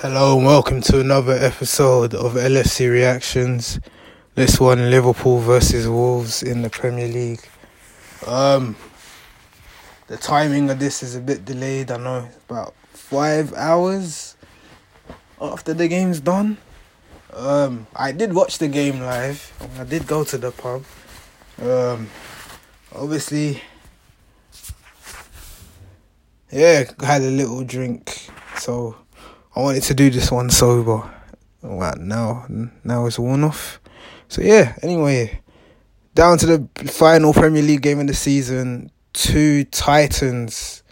Hello and welcome to another episode of LFC Reactions. This one Liverpool versus Wolves in the Premier League. Um the timing of this is a bit delayed, I know about five hours after the game's done. Um I did watch the game live. I did go to the pub. Um obviously yeah, had a little drink, so I wanted to do this one sober. Well, now, now it's worn off. So yeah. Anyway, down to the final Premier League game of the season. Two Titans,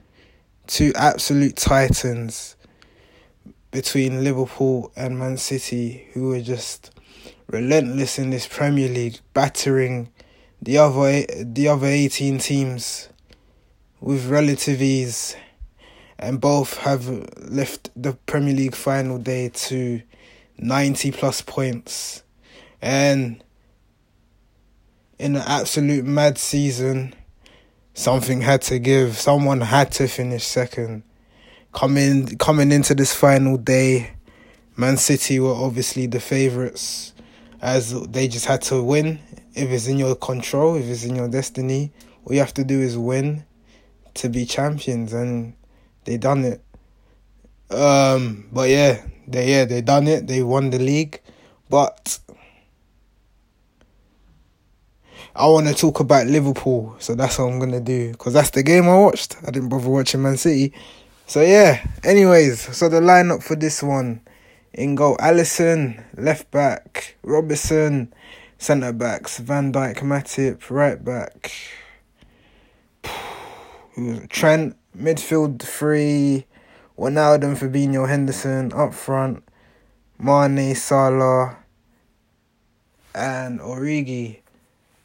two absolute Titans between Liverpool and Man City, who were just relentless in this Premier League, battering the other the other eighteen teams with relative ease and both have left the Premier League final day to 90 plus points. And in an absolute mad season, something had to give. Someone had to finish second. Coming coming into this final day, Man City were obviously the favourites as they just had to win. If it's in your control, if it's in your destiny, all you have to do is win to be champions and they done it. Um, but yeah, they yeah they done it. They won the league, but I want to talk about Liverpool, so that's what I'm gonna do because that's the game I watched. I didn't bother watching Man City, so yeah. Anyways, so the lineup for this one: in goal, Alisson, left back, Robertson, centre backs, Van Dijk, Matip, right back. Trent, midfield three, Wijnaldum, Fabinho, Henderson up front, Mane, Salah, and Origi.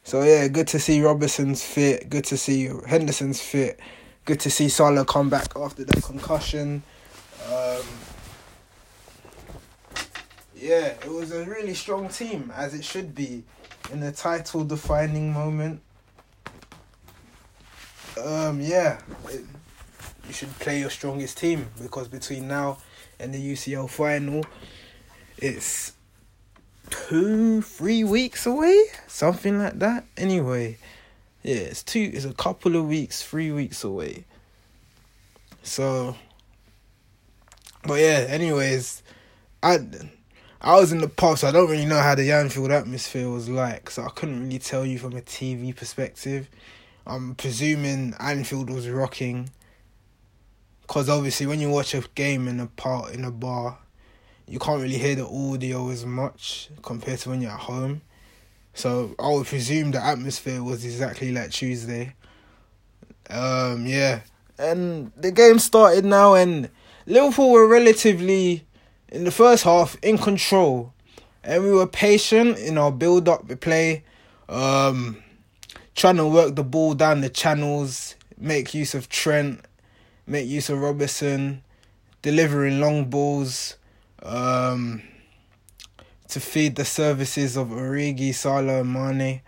So yeah, good to see Robertson's fit. Good to see Henderson's fit. Good to see Salah come back after the concussion. Um, yeah, it was a really strong team as it should be in the title defining moment. Um, yeah. It, you should play your strongest team because between now and the UCL final, it's two, three weeks away, something like that. Anyway, yeah, it's two, it's a couple of weeks, three weeks away. So, but yeah, anyways, I. I was in the pub, so I don't really know how the Anfield atmosphere was like, so I couldn't really tell you from a TV perspective. I'm presuming Anfield was rocking because obviously when you watch a game in a part in a bar, you can't really hear the audio as much compared to when you're at home. So I would presume the atmosphere was exactly like Tuesday. Um, yeah, and the game started now, and Liverpool were relatively in the first half in control, and we were patient in our build-up play, um, trying to work the ball down the channels, make use of Trent make use of Robertson, delivering long balls um, to feed the services of Origi, Salah, and Mane.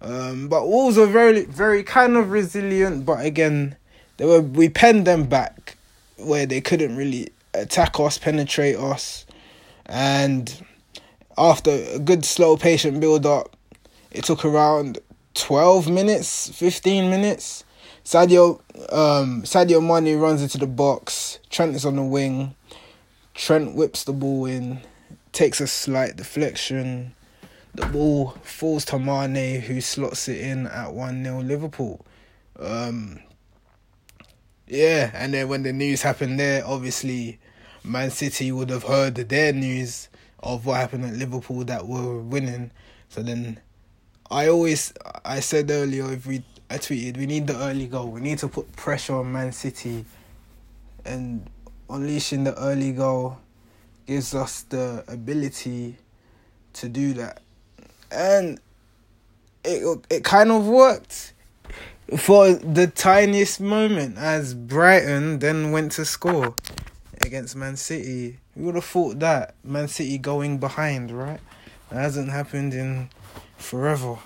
Um, but Wolves are very, very kind of resilient. But again, they were we penned them back where they couldn't really attack us, penetrate us, and after a good slow patient build up, it took around twelve minutes, fifteen minutes Sadio um, Sadio Mane runs into the box. Trent is on the wing. Trent whips the ball in, takes a slight deflection. The ball falls to Mane, who slots it in at 1 0 Liverpool. Um, yeah, and then when the news happened there, obviously Man City would have heard their news of what happened at Liverpool that were winning. So then I always I said earlier if we I tweeted, we need the early goal. We need to put pressure on Man City, and unleashing the early goal gives us the ability to do that. And it it kind of worked for the tiniest moment as Brighton then went to score against Man City. We would have thought that Man City going behind, right? That hasn't happened in forever.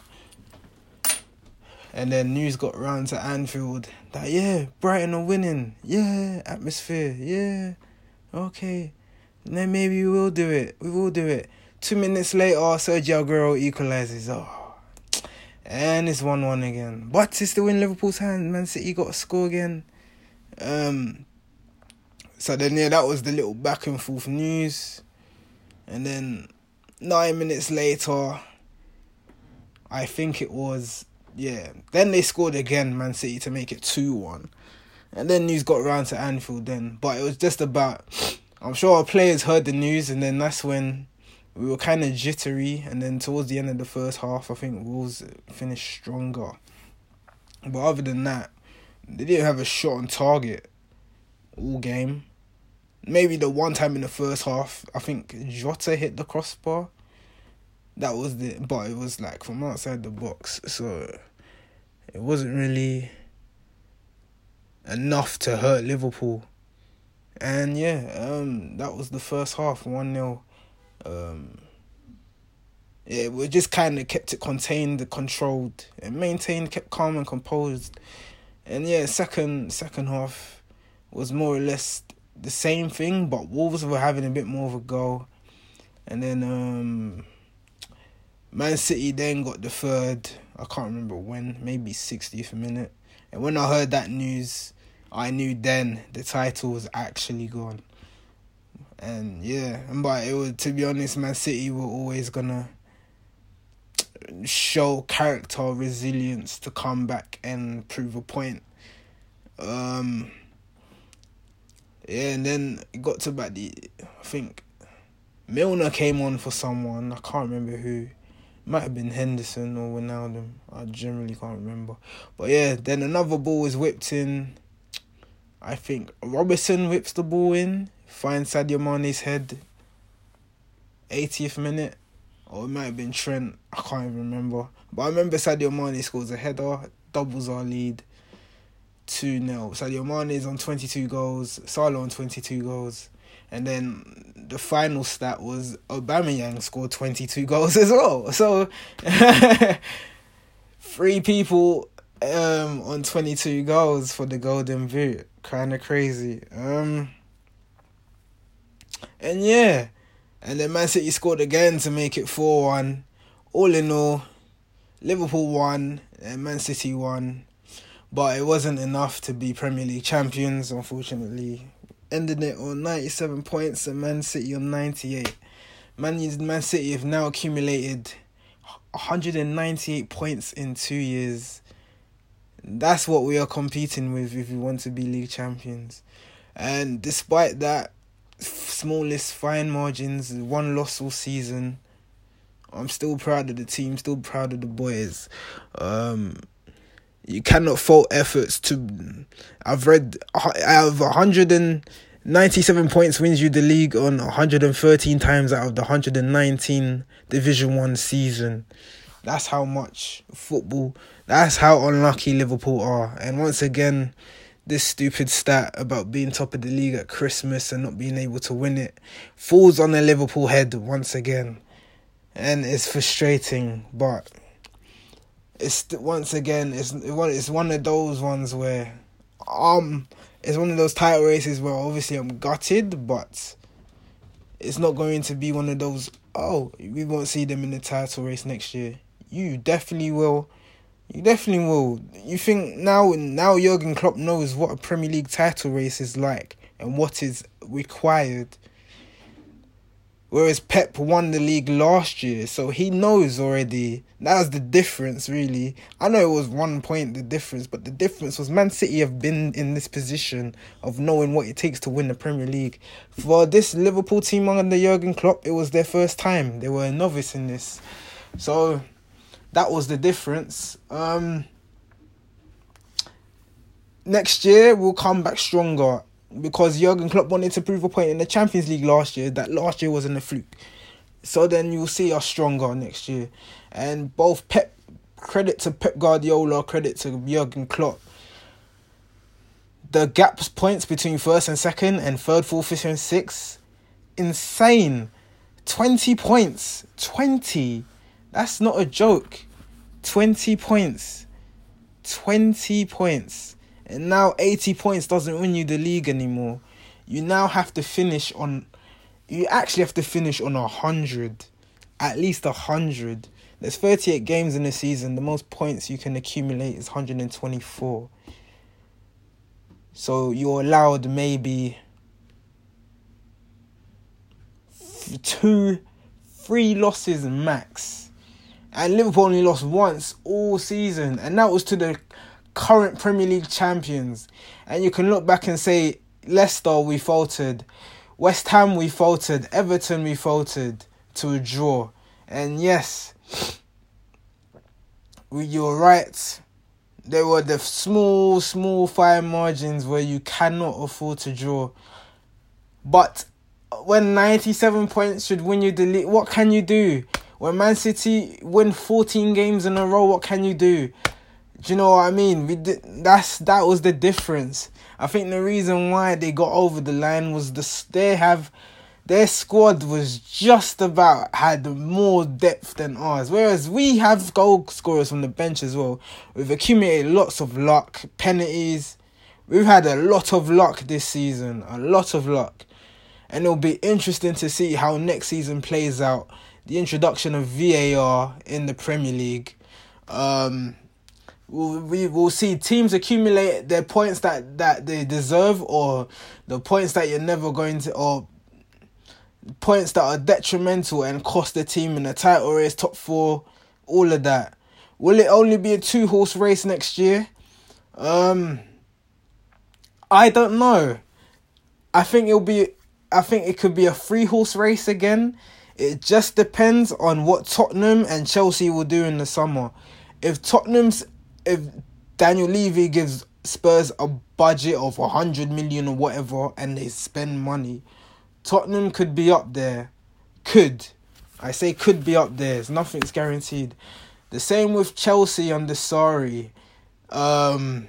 And then news got round to Anfield that yeah, Brighton are winning. Yeah, atmosphere. Yeah, okay. then maybe we will do it. We will do it. Two minutes later, Sergio Aguero equalizes. Oh, and it's one one again. But it's still in Liverpool's hand. Man City got a score again. Um. So then yeah, that was the little back and forth news, and then nine minutes later, I think it was yeah. Then they scored again, Man City, to make it two one, and then news got round to Anfield. Then, but it was just about. I'm sure our players heard the news, and then that's when we were kind of jittery. And then towards the end of the first half, I think Wolves finished stronger. But other than that, they didn't have a shot on target all game. Maybe the one time in the first half, I think Jota hit the crossbar. That was the, but it was like from outside the box, so it wasn't really enough to hurt Liverpool. And yeah, um, that was the first half, one 0 um, yeah, we just kind of kept it contained, controlled, and maintained, kept calm and composed. And yeah, second second half was more or less the same thing, but Wolves were having a bit more of a go. And then um, Man City then got the third. I can't remember when, maybe 60th minute. And when I heard that news, I knew then the title was actually gone. And yeah, but it was to be honest, Man City were always gonna show character, resilience to come back and prove a point. Um, yeah, and then it got to about the I think Milner came on for someone. I can't remember who. Might have been Henderson or Wijnaldum. I generally can't remember. But yeah, then another ball was whipped in. I think Robertson whips the ball in, finds Sadio Mane's head. 80th minute. Or it might have been Trent. I can't even remember. But I remember Sadio Mane scores a header, doubles our lead. 2 0. Sadio Mane is on 22 goals, Salah on 22 goals. And then the final stat was Aubameyang scored 22 goals as well. So three people um, on 22 goals for the golden boot. Kind of crazy. Um and yeah, and then Man City scored again to make it 4-1. All in all, Liverpool won and Man City won but it wasn't enough to be Premier League champions, unfortunately. Ended it on 97 points and Man City on 98. Man, Man City have now accumulated 198 points in two years. That's what we are competing with if we want to be league champions. And despite that, smallest fine margins, one loss all season, I'm still proud of the team, still proud of the boys. Um, you cannot fault efforts to. I've read out of 197 points wins you the league on 113 times out of the 119 Division One season. That's how much football. That's how unlucky Liverpool are. And once again, this stupid stat about being top of the league at Christmas and not being able to win it falls on the Liverpool head once again. And it's frustrating, but it's once again it's one it's one of those ones where um it's one of those title races where obviously I'm gutted, but it's not going to be one of those. Oh, we won't see them in the title race next year. You definitely will. You definitely will. You think now? Now Jurgen Klopp knows what a Premier League title race is like and what is required Whereas Pep won the league last year, so he knows already. That was the difference, really. I know it was one point the difference, but the difference was Man City have been in this position of knowing what it takes to win the Premier League. For this Liverpool team under Jurgen Klopp, it was their first time. They were a novice in this, so that was the difference. Um, next year we'll come back stronger because Jurgen Klopp wanted to prove a point in the Champions League last year that last year wasn't a fluke. So then you'll see us stronger next year. And both Pep credit to Pep Guardiola, credit to Jurgen Klopp. The gaps points between first and second and third, fourth, fifth, and sixth, insane. 20 points. 20. That's not a joke. 20 points. 20 points. And now 80 points doesn't win you the league anymore. You now have to finish on you actually have to finish on a hundred, at least a hundred. There's 38 games in the season. The most points you can accumulate is 124. So you're allowed maybe two, three losses max. And Liverpool only lost once all season, and that was to the current Premier League champions. And you can look back and say, Leicester, we faltered. West Ham, we faltered. Everton, we faltered to a draw. And yes, you're right. There were the small, small fine margins where you cannot afford to draw. But when 97 points should win you the league, what can you do? When Man City win 14 games in a row, what can you do? Do you know what I mean? We did, that's that was the difference. I think the reason why they got over the line was the they have their squad was just about had more depth than ours. Whereas we have goal scorers from the bench as well. We've accumulated lots of luck, penalties. We've had a lot of luck this season, a lot of luck. And it'll be interesting to see how next season plays out. The introduction of VAR in the Premier League. Um, we will see teams accumulate their points that, that they deserve or the points that you're never going to, or points that are detrimental and cost the team in the title race, top four, all of that. Will it only be a two horse race next year? Um, I don't know. I think it'll be. I think it could be a three horse race again. It just depends on what Tottenham and Chelsea will do in the summer. If Tottenham's, if Daniel Levy gives Spurs a budget of a hundred million or whatever, and they spend money, Tottenham could be up there. Could. I say could be up there. Nothing's guaranteed. The same with Chelsea under Sarri. Um,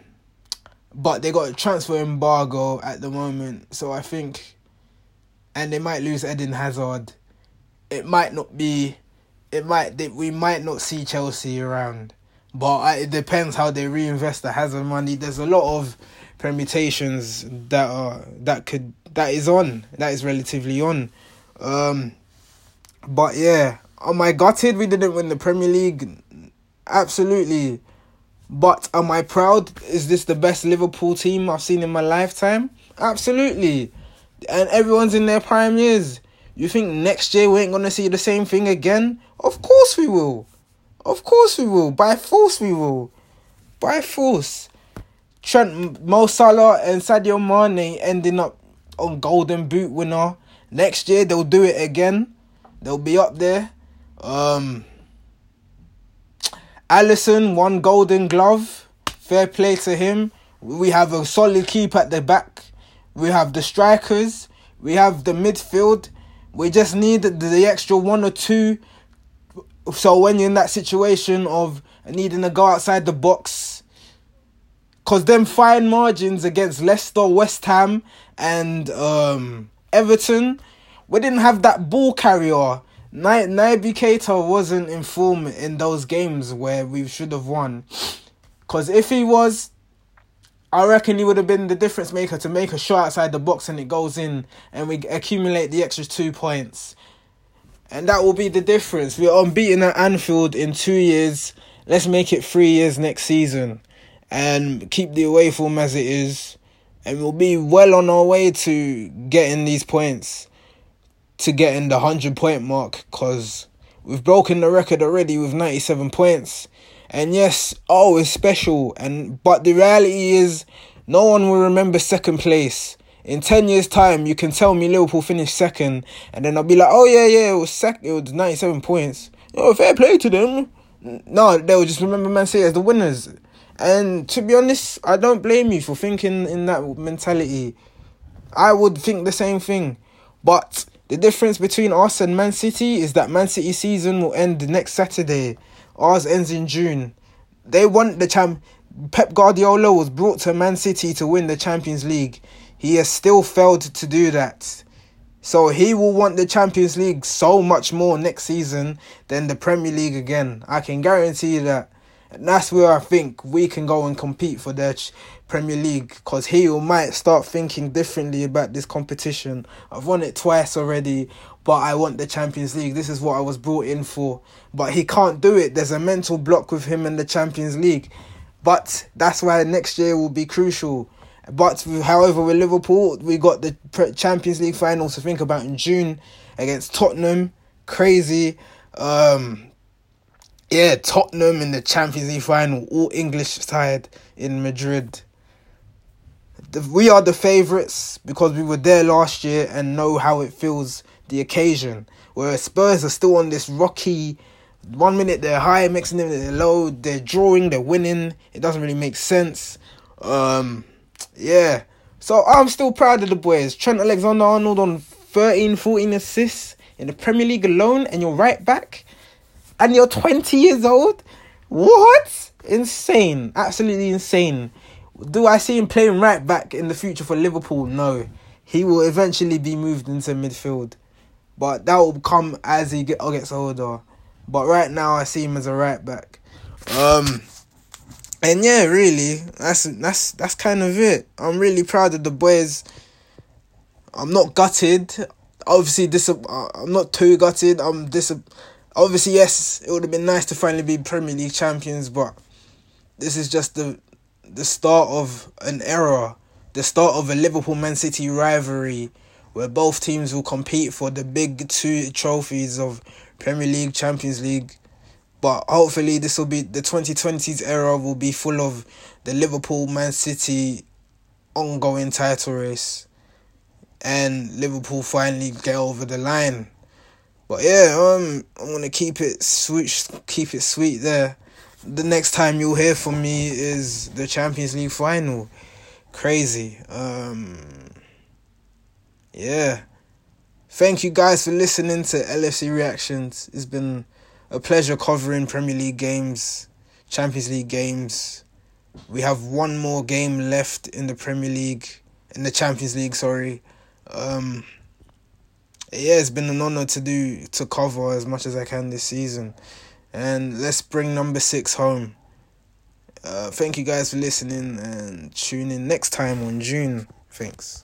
but they got a transfer embargo at the moment. So I think. And they might lose Eden Hazard. It might not be. It might. They, we might not see Chelsea around. But it depends how they reinvest the Hazard money. There's a lot of permutations that are that could that is on that is relatively on. Um but yeah am i gutted we didn't win the premier league? Absolutely. But am i proud? Is this the best liverpool team i've seen in my lifetime? Absolutely. And everyone's in their prime years. You think next year we ain't gonna see the same thing again? Of course we will of course we will by force we will by force Trent, Mo Salah, and Sadio Mane ending up on Golden Boot winner. Next year they'll do it again. They'll be up there. Um, Alisson won Golden Glove. Fair play to him. We have a solid keep at the back. We have the strikers. We have the midfield. We just need the extra one or two. So when you're in that situation of needing to go outside the box, Cause them fine margins against Leicester, West Ham, and um, Everton, we didn't have that ball carrier. Naby Keita wasn't in form in those games where we should have won. Cause if he was, I reckon he would have been the difference maker to make a shot outside the box and it goes in and we accumulate the extra two points. And that will be the difference. We're unbeaten at Anfield in two years. Let's make it three years next season and keep the away form as it is, and we'll be well on our way to getting these points, to getting the hundred point mark, because we've broken the record already with ninety seven points. And yes, oh, it's special, and but the reality is, no one will remember second place. In ten years' time, you can tell me Liverpool finished second, and then I'll be like, oh yeah, yeah, it was sec, it was ninety seven points. Oh, fair play to them. No, they'll just remember Man City as the winners. And to be honest, I don't blame you for thinking in that mentality. I would think the same thing. But the difference between us and Man City is that Man City season will end next Saturday. Ours ends in June. They want the champ. Pep Guardiola was brought to Man City to win the Champions League. He has still failed to do that. So he will want the Champions League so much more next season than the Premier League again. I can guarantee that. And that's where I think we can go and compete for the Premier League because he might start thinking differently about this competition. I've won it twice already, but I want the Champions League. This is what I was brought in for. But he can't do it. There's a mental block with him in the Champions League. But that's why next year will be crucial. But however, with Liverpool, we got the Champions League final to think about in June against Tottenham. Crazy. Um, yeah, Tottenham in the Champions League final, all English side in Madrid. The, we are the favourites because we were there last year and know how it feels the occasion. Whereas Spurs are still on this rocky. One minute they're high, next minute they're low. They're drawing, they're winning. It doesn't really make sense. Um, yeah. So I'm still proud of the boys. Trent Alexander Arnold on 13, 14 assists in the Premier League alone, and you're right back and you're 20 years old? What? Insane. Absolutely insane. Do I see him playing right back in the future for Liverpool? No. He will eventually be moved into midfield. But that will come as he get, gets older. But right now I see him as a right back. Um and yeah, really, that's that's that's kind of it. I'm really proud of the boys. I'm not gutted. Obviously, this uh, I'm not too gutted. I'm dis obviously, yes, it would have been nice to finally be Premier League champions, but this is just the the start of an era, the start of a Liverpool Man City rivalry where both teams will compete for the big two trophies of Premier League, Champions League. But hopefully, this will be the 2020s era will be full of the Liverpool Man City ongoing title race and Liverpool finally get over the line. But yeah, um, I'm gonna keep it sweet, keep it sweet there. The next time you'll hear from me is the Champions League final. Crazy. Um, yeah. Thank you guys for listening to LFC Reactions. It's been a pleasure covering Premier League games, Champions League games. We have one more game left in the Premier League, in the Champions League, sorry. Um, yeah, it's been an honor to do to cover as much as I can this season, and let's bring number six home. Uh, thank you guys for listening and tune in next time on June. Thanks.